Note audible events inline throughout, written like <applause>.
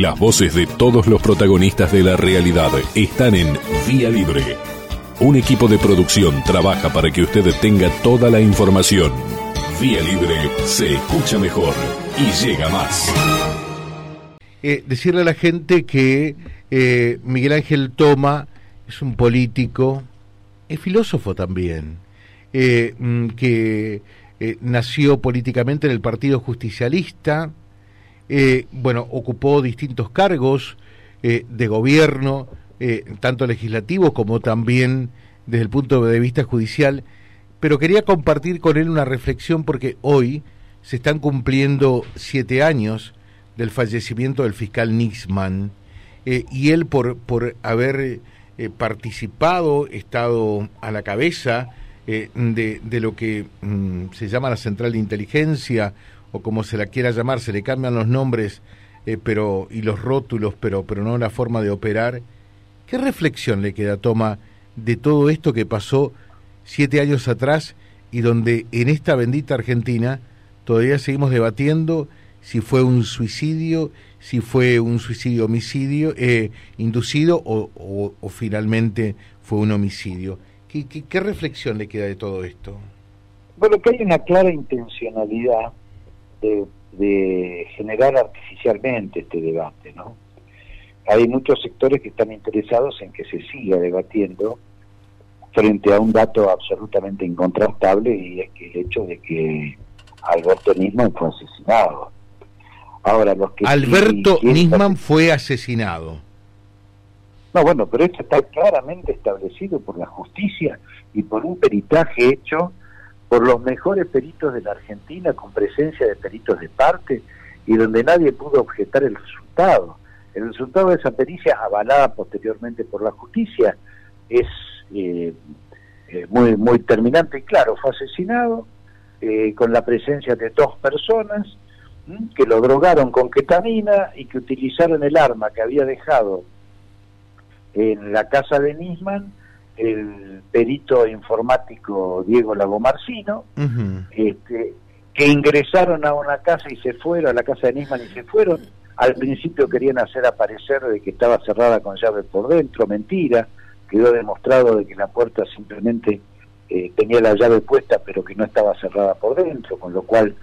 Las voces de todos los protagonistas de la realidad están en Vía Libre. Un equipo de producción trabaja para que usted tenga toda la información. Vía Libre se escucha mejor y llega más. Eh, decirle a la gente que eh, Miguel Ángel Toma es un político, es filósofo también, eh, mm, que nació políticamente en el Partido Justicialista, bueno, ocupó distintos cargos de gobierno, tanto legislativo como también desde el punto de vista judicial, pero quería compartir con él una reflexión porque hoy se están cumpliendo siete años del fallecimiento del fiscal Nixman eh, y él por, por haber eh, participado, estado a la cabeza eh, de, de, lo que mm, se llama la central de inteligencia o como se la quiera llamar, se le cambian los nombres pero y los rótulos, pero, pero no la forma de operar. ¿Qué reflexión le queda, Toma, de todo esto que pasó siete años atrás y donde en esta bendita Argentina todavía seguimos debatiendo si fue un suicidio, si fue un suicidio homicidio eh, inducido o, finalmente fue un homicidio. ¿Qué, ¿Qué, reflexión le queda de todo esto? Bueno, que hay una clara intencionalidad de, de generar artificialmente este debate, ¿no? Hay muchos sectores que están interesados en que se siga debatiendo frente a un dato absolutamente incontrastable y es que el hecho de que Alberto Nisman fue asesinado. Ahora, los que Alberto Nisman fue asesinado. No, bueno, pero esto está claramente establecido por la justicia y por un peritaje hecho por los mejores peritos de la Argentina con presencia de peritos de parte y donde nadie pudo objetar el resultado. El resultado de esa pericia, avalada posteriormente por la justicia, es eh, eh, muy, muy terminante y claro, fue asesinado eh, con la presencia de dos personas que lo drogaron con ketamina y que utilizaron el arma que había dejado en la casa de Nisman el perito informático Diego Lagomarcino, este, que ingresaron a una casa y se fueron, a la casa de Nisman y se fueron. Al principio querían hacer aparecer de que estaba cerrada con llave por dentro, mentira. Quedó demostrado de que la puerta simplemente eh, tenía la llave puesta, pero que no estaba cerrada por dentro, con lo cual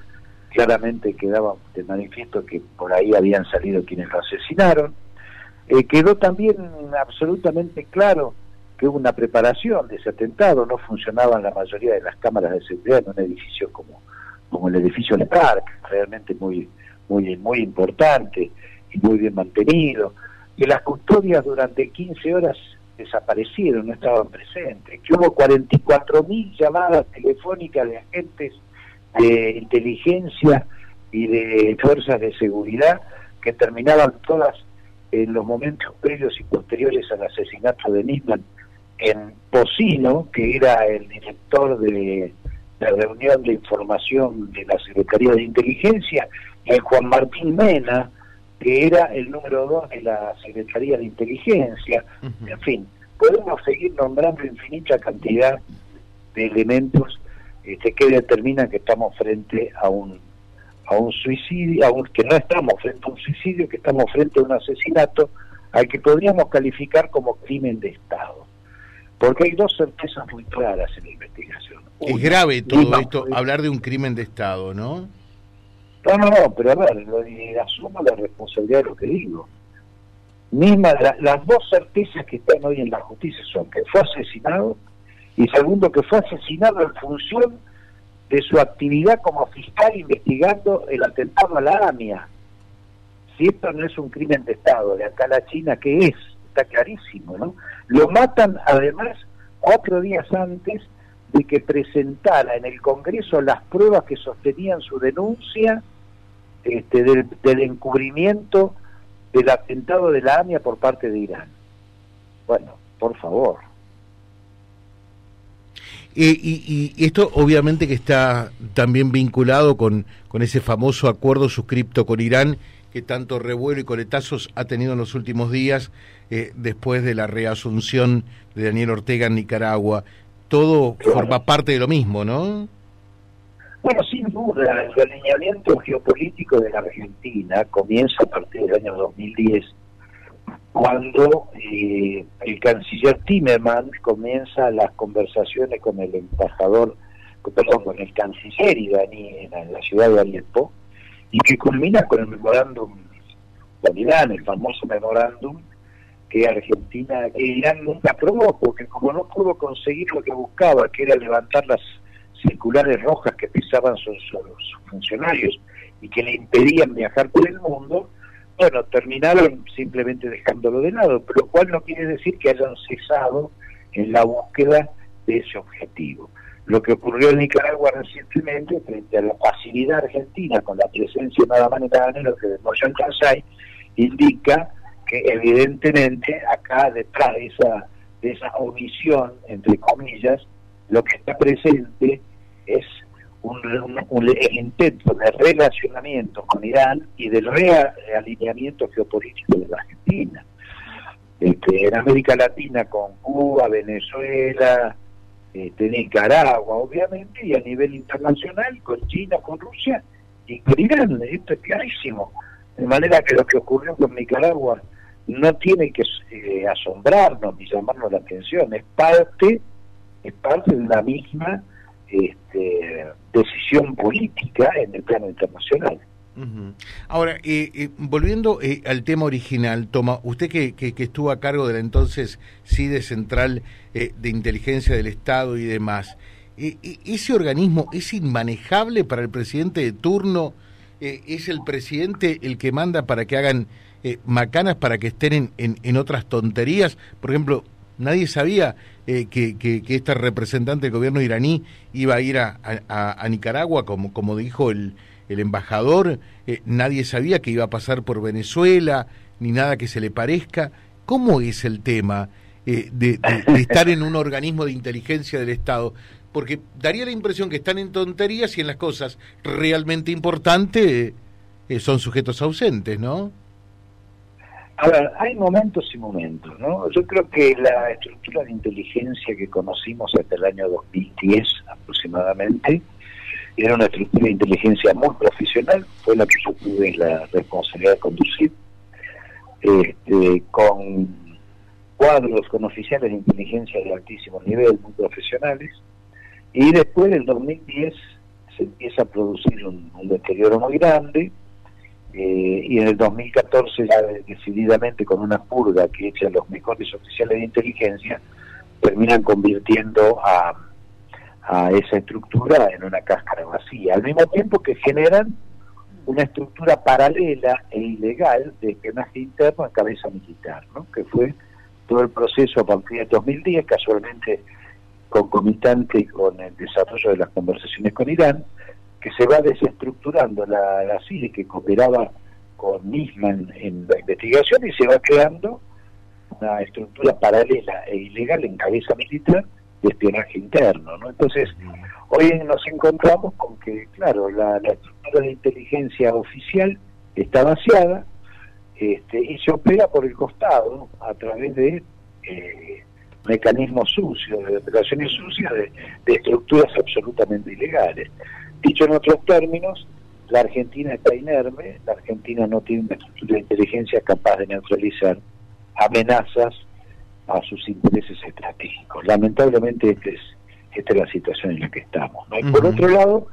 claramente quedaba de manifiesto que por ahí habían salido quienes lo asesinaron. Eh, quedó también absolutamente claro que hubo una preparación de ese atentado, no funcionaban la mayoría de las cámaras de seguridad en un edificio como, como el edificio Le Parc, realmente muy, muy, muy importante y muy bien mantenido, que las custodias durante 15 horas desaparecieron, no estaban presentes, que hubo 44.000 llamadas telefónicas de agentes de inteligencia y de fuerzas de seguridad que terminaban todas en los momentos previos y posteriores al asesinato de Nisman en Pocino, que era el director de la reunión de información de la Secretaría de Inteligencia, y en Juan Martín Mena, que era el número dos de la Secretaría de Inteligencia. En fin, podemos seguir nombrando infinita cantidad de elementos este, que determina que estamos frente a un a un suicidio, a que no estamos frente a un suicidio, que estamos frente a un asesinato al que podríamos calificar como crimen de Estado. Porque hay dos certezas muy claras en la investigación. es grave todo esto, hablar de un crimen de Estado, ¿no? No, no, no, pero a ver, asumo la responsabilidad de lo que digo. Misma, las dos certezas que están hoy en la justicia son que fue asesinado y segundo que fue asesinado en función de su actividad como fiscal investigando el atentado a la AMIA. Si esto no es un crimen de Estado, de acá a la China, ¿qué es? Está clarísimo, ¿no? Lo matan además cuatro días antes de que presentara en el Congreso las pruebas que sostenían su denuncia este, del, encubrimiento del atentado de la AMIA por parte de Irán. Bueno, por favor. Y, esto obviamente que está también vinculado con, con ese famoso acuerdo suscripto con Irán que tanto revuelo y coletazos ha tenido en los últimos días eh, después de la reasunción de Daniel Ortega en Nicaragua. Todo forma parte de lo mismo, ¿no? Bueno, sin duda, el alineamiento geopolítico de la Argentina comienza a partir del año 2010, cuando eh, el canciller Timerman comienza las conversaciones con el embajador, perdón, con el canciller iraní en la ciudad de Alepo, y que culmina con el memorándum de Irán, el famoso memorándum que Argentina, que Irán nunca aprobó, porque como no pudo conseguir lo que buscaba, que era levantar las circulares rojas que pisaban sus, funcionarios y que le impedían viajar por el mundo, bueno, terminaron simplemente dejándolo de lado, pero lo cual no quiere decir que hayan cesado en la búsqueda de ese objetivo. Lo que ocurrió en Nicaragua recientemente, frente a la pasividad argentina con la presencia nada más nada menos que de Moyan Kansai, indica que evidentemente acá detrás de esa, de esa omisión, entre comillas, lo que está presente es un, intento de relacionamiento con Irán y del realineamiento geopolítico de la Argentina. Este, en América Latina con Cuba, Venezuela, este, Nicaragua, obviamente, y a nivel internacional con China, con Rusia y con Irán. Esto es clarísimo. De manera que lo que ocurrió con Nicaragua no tiene que eh, asombrarnos ni llamarnos la atención, es parte, es parte de la misma este, decisión política en el plano internacional. Ahora, eh, eh, volviendo al tema original, Toma, usted que, estuvo a cargo de la entonces CIDE Central de Inteligencia del Estado y demás, ¿ese organismo es inmanejable para el presidente de turno? ¿Es el presidente el que manda para que hagan eh, macanas para que estén en, otras tonterías. Por ejemplo, nadie sabía eh, que, que, esta representante del gobierno iraní iba a ir a, a, Nicaragua, como, como dijo el, el embajador. Eh, nadie sabía que iba a pasar por Venezuela, ni nada que se le parezca. ¿Cómo es el tema de, de, estar en un organismo de inteligencia del Estado? Porque daría la impresión que están en tonterías y en las cosas realmente importantes son sujetos ausentes, ¿no? A ver, hay momentos y momentos, ¿no? Yo creo que la estructura de inteligencia que conocimos hasta el año 2010 aproximadamente era una estructura de inteligencia muy profesional, fue la que yo tuve la responsabilidad de conducir, este, con cuadros, con oficiales de inteligencia de altísimo nivel, muy profesionales, y después del 2010 se empieza a producir un deterioro muy grande, eh, y en el 2014 ya decididamente con una purga que echan los mejores oficiales de inteligencia, terminan convirtiendo a, a esa estructura en una cáscara vacía, al mismo tiempo que generan una estructura paralela e ilegal de espionaje interno en cabeza militar, ¿no? que fue todo el proceso a partir de 2010, casualmente concomitante con el desarrollo de las conversaciones con Irán, que se va desestructurando la, la CIDE que cooperaba con Nisman en la investigación y se va creando una estructura paralela e ilegal en cabeza militar de espionaje interno. ¿no? Entonces, hoy nos encontramos con que, claro, la, estructura de inteligencia oficial está vaciada este, y se opera por el costado a través de eh, mecanismos sucios, de operaciones sucias, de estructuras absolutamente ilegales. Dicho en otros términos, la Argentina está inerme, la Argentina no tiene una estructura de inteligencia capaz de neutralizar amenazas a sus intereses estratégicos. Lamentablemente esta es, esta es la situación en la que estamos. Y por otro lado,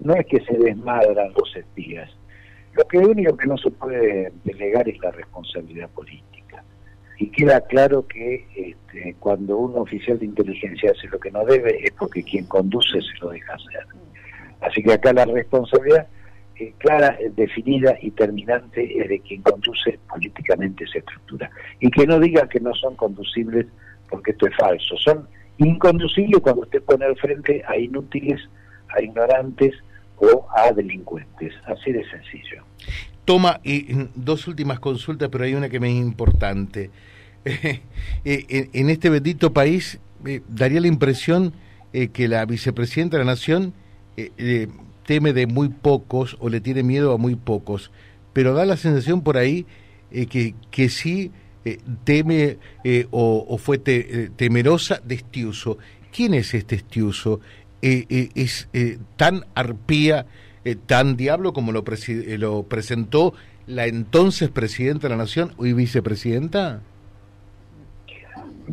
no es que se desmadran los espías. Lo que único que no se puede delegar es la responsabilidad política. Y queda claro que este, cuando un oficial de inteligencia hace lo que no debe es porque quien conduce se lo deja hacer. Así que acá la responsabilidad eh, clara, eh, definida y terminante es de quien conduce políticamente esa estructura. Y que no diga que no son conducibles porque esto es falso. Son inconducibles cuando usted pone al frente a inútiles, a ignorantes o a delincuentes. Así de sencillo. Toma, y dos últimas consultas, pero hay una que me es importante. <laughs> Eh, en este bendito país daría la impresión que la vicepresidenta de la Nación eh, eh, teme de muy pocos o le tiene miedo a muy pocos, pero da la sensación por ahí eh, que, que sí teme o, fue temerosa de Estiuso. ¿Quién es este Estiuso? es tan arpía, tan diablo como lo, lo presentó la entonces presidenta de la Nación, hoy vicepresidenta?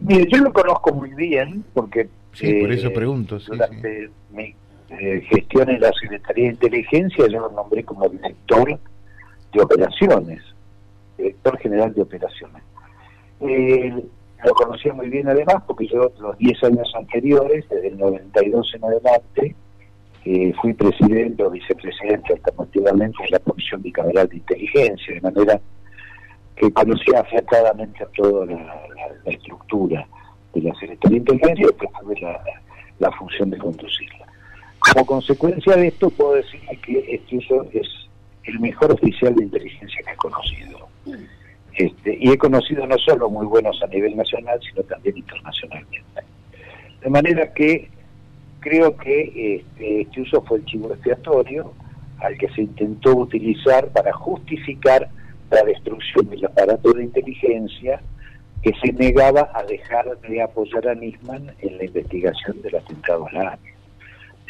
Mire, yo lo conozco muy bien porque... Sí, por eso pregunto. durante mi gestión en la Secretaría de Inteligencia yo lo nombré como director de operaciones, director general de operaciones. Eh, lo conocía muy bien además porque yo los 10 años anteriores, desde el 92 en adelante, eh, fui presidente o vicepresidente alternativamente de la Comisión Bicameral de Inteligencia, de manera que conocía acertadamente toda la, estructura de la Secretaría de Inteligencia y después tuve la, la función de conducirla. Como consecuencia de esto puedo decir que este es el mejor oficial de inteligencia que he conocido. Este, y he conocido no solo muy buenos a nivel nacional, sino también internacionalmente. De manera que creo que este, este uso fue el chivo expiatorio al que se intentó utilizar para justificar la destrucción del aparato de inteligencia que se negaba a dejar de apoyar a Nisman en la investigación del atentado a la AMIA.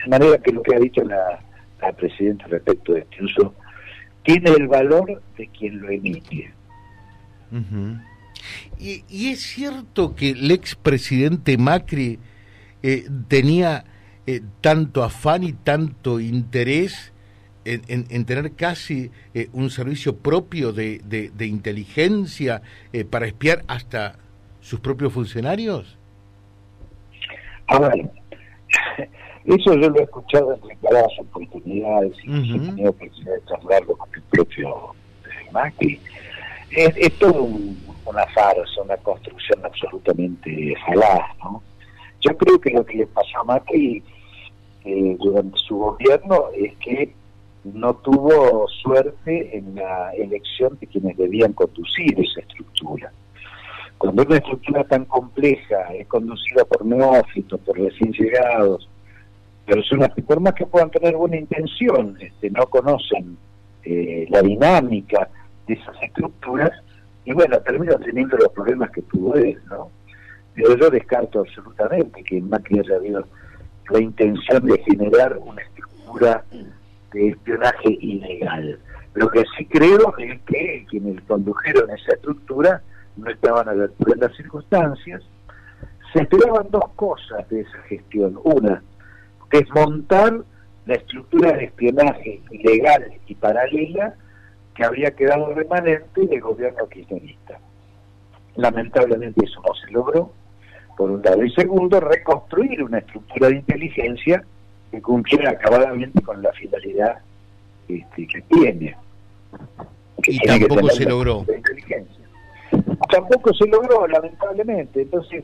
De manera que lo que ha dicho la, presidenta respecto de este uso tiene el valor de quien lo emite. y, es cierto que el expresidente Macri eh, tenía eh, tanto afán y tanto interés en, tener casi eh, un servicio propio de, de, inteligencia para espiar hasta sus propios funcionarios? A ver, eso yo lo he escuchado en reiteradas oportunidades y he tenido oportunidad de hablarlo con el propio Macri. Es, es todo una farsa, una construcción absolutamente falaz, ¿no? Yo creo que lo que le pasó a Macri eh, durante su gobierno es que no tuvo suerte en la elección de quienes debían conducir esa estructura. Cuando una estructura tan compleja es conducida por neófitos, por recién llegados, personas que por más que puedan tener buena intención, este, no conocen eh, la dinámica de esas estructuras, y bueno, terminan teniendo los problemas que tuvo él, ¿no? Pero yo descarto absolutamente que en Macri haya habido la intención de generar una estructura de espionaje ilegal. Lo que sí creo es que quienes condujeron esa estructura no estaban a la altura de las circunstancias. Se esperaban dos cosas de esa gestión. Una, desmontar la estructura de espionaje ilegal y paralela que habría quedado remanente del gobierno kirchnerista. Lamentablemente eso no se logró, por un lado. Y segundo, reconstruir una estructura de inteligencia que cumpliera acabadamente con la finalidad este, que tiene. y tampoco se logró. Tampoco se logró, lamentablemente. Entonces,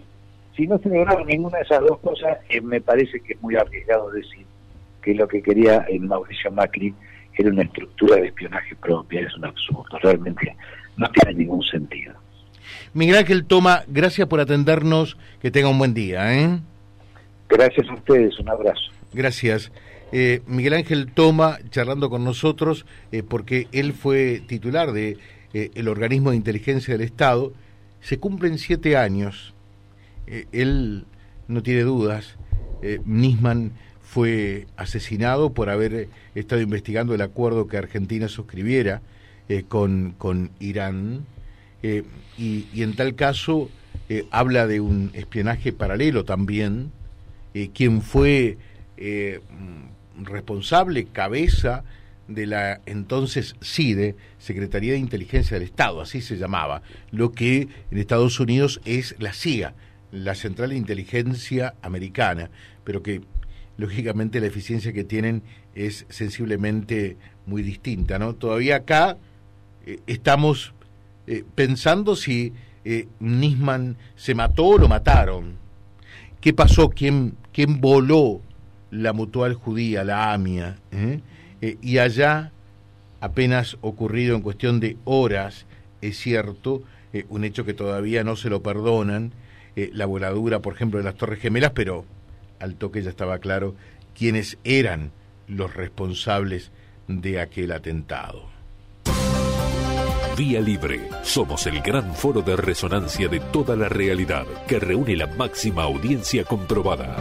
si no se lograron ninguna de esas dos cosas, eh, me parece que es muy arriesgado decir que lo que quería el Mauricio Macri era una estructura de espionaje propia. Es un absurdo, realmente no tiene ningún sentido. Miguel Ángel Toma, gracias por atendernos, que tenga un buen día. ¿eh? Gracias a ustedes, un abrazo. Gracias. Eh, Miguel Ángel Toma charlando con nosotros eh, porque él fue titular de el organismo de inteligencia del Estado. Se cumplen siete años eh, él no tiene dudas. Eh, Nisman fue asesinado por haber estado investigando el acuerdo que Argentina suscribiera eh, con, con, Irán. Y, en tal caso habla de un espionaje paralelo también. quien fue responsable, cabeza de la entonces CIDE, Secretaría de Inteligencia del Estado, así se llamaba, lo que en Estados Unidos es la CIA, la Central de Inteligencia Americana, pero que lógicamente la eficiencia que tienen es sensiblemente muy distinta, ¿no? Todavía acá eh, estamos eh, pensando si eh, Nisman se mató o lo mataron. ¿Qué pasó? ¿Quién, quién voló la mutual judía, la AMIA? y allá, apenas ocurrido en cuestión de horas, es cierto, un hecho que todavía no se lo perdonan, eh, la voladura, por ejemplo, de las Torres Gemelas, pero al toque ya estaba claro quiénes eran los responsables de aquel atentado. Vía Libre. Somos el gran foro de resonancia de toda la realidad que reúne la máxima audiencia comprobada.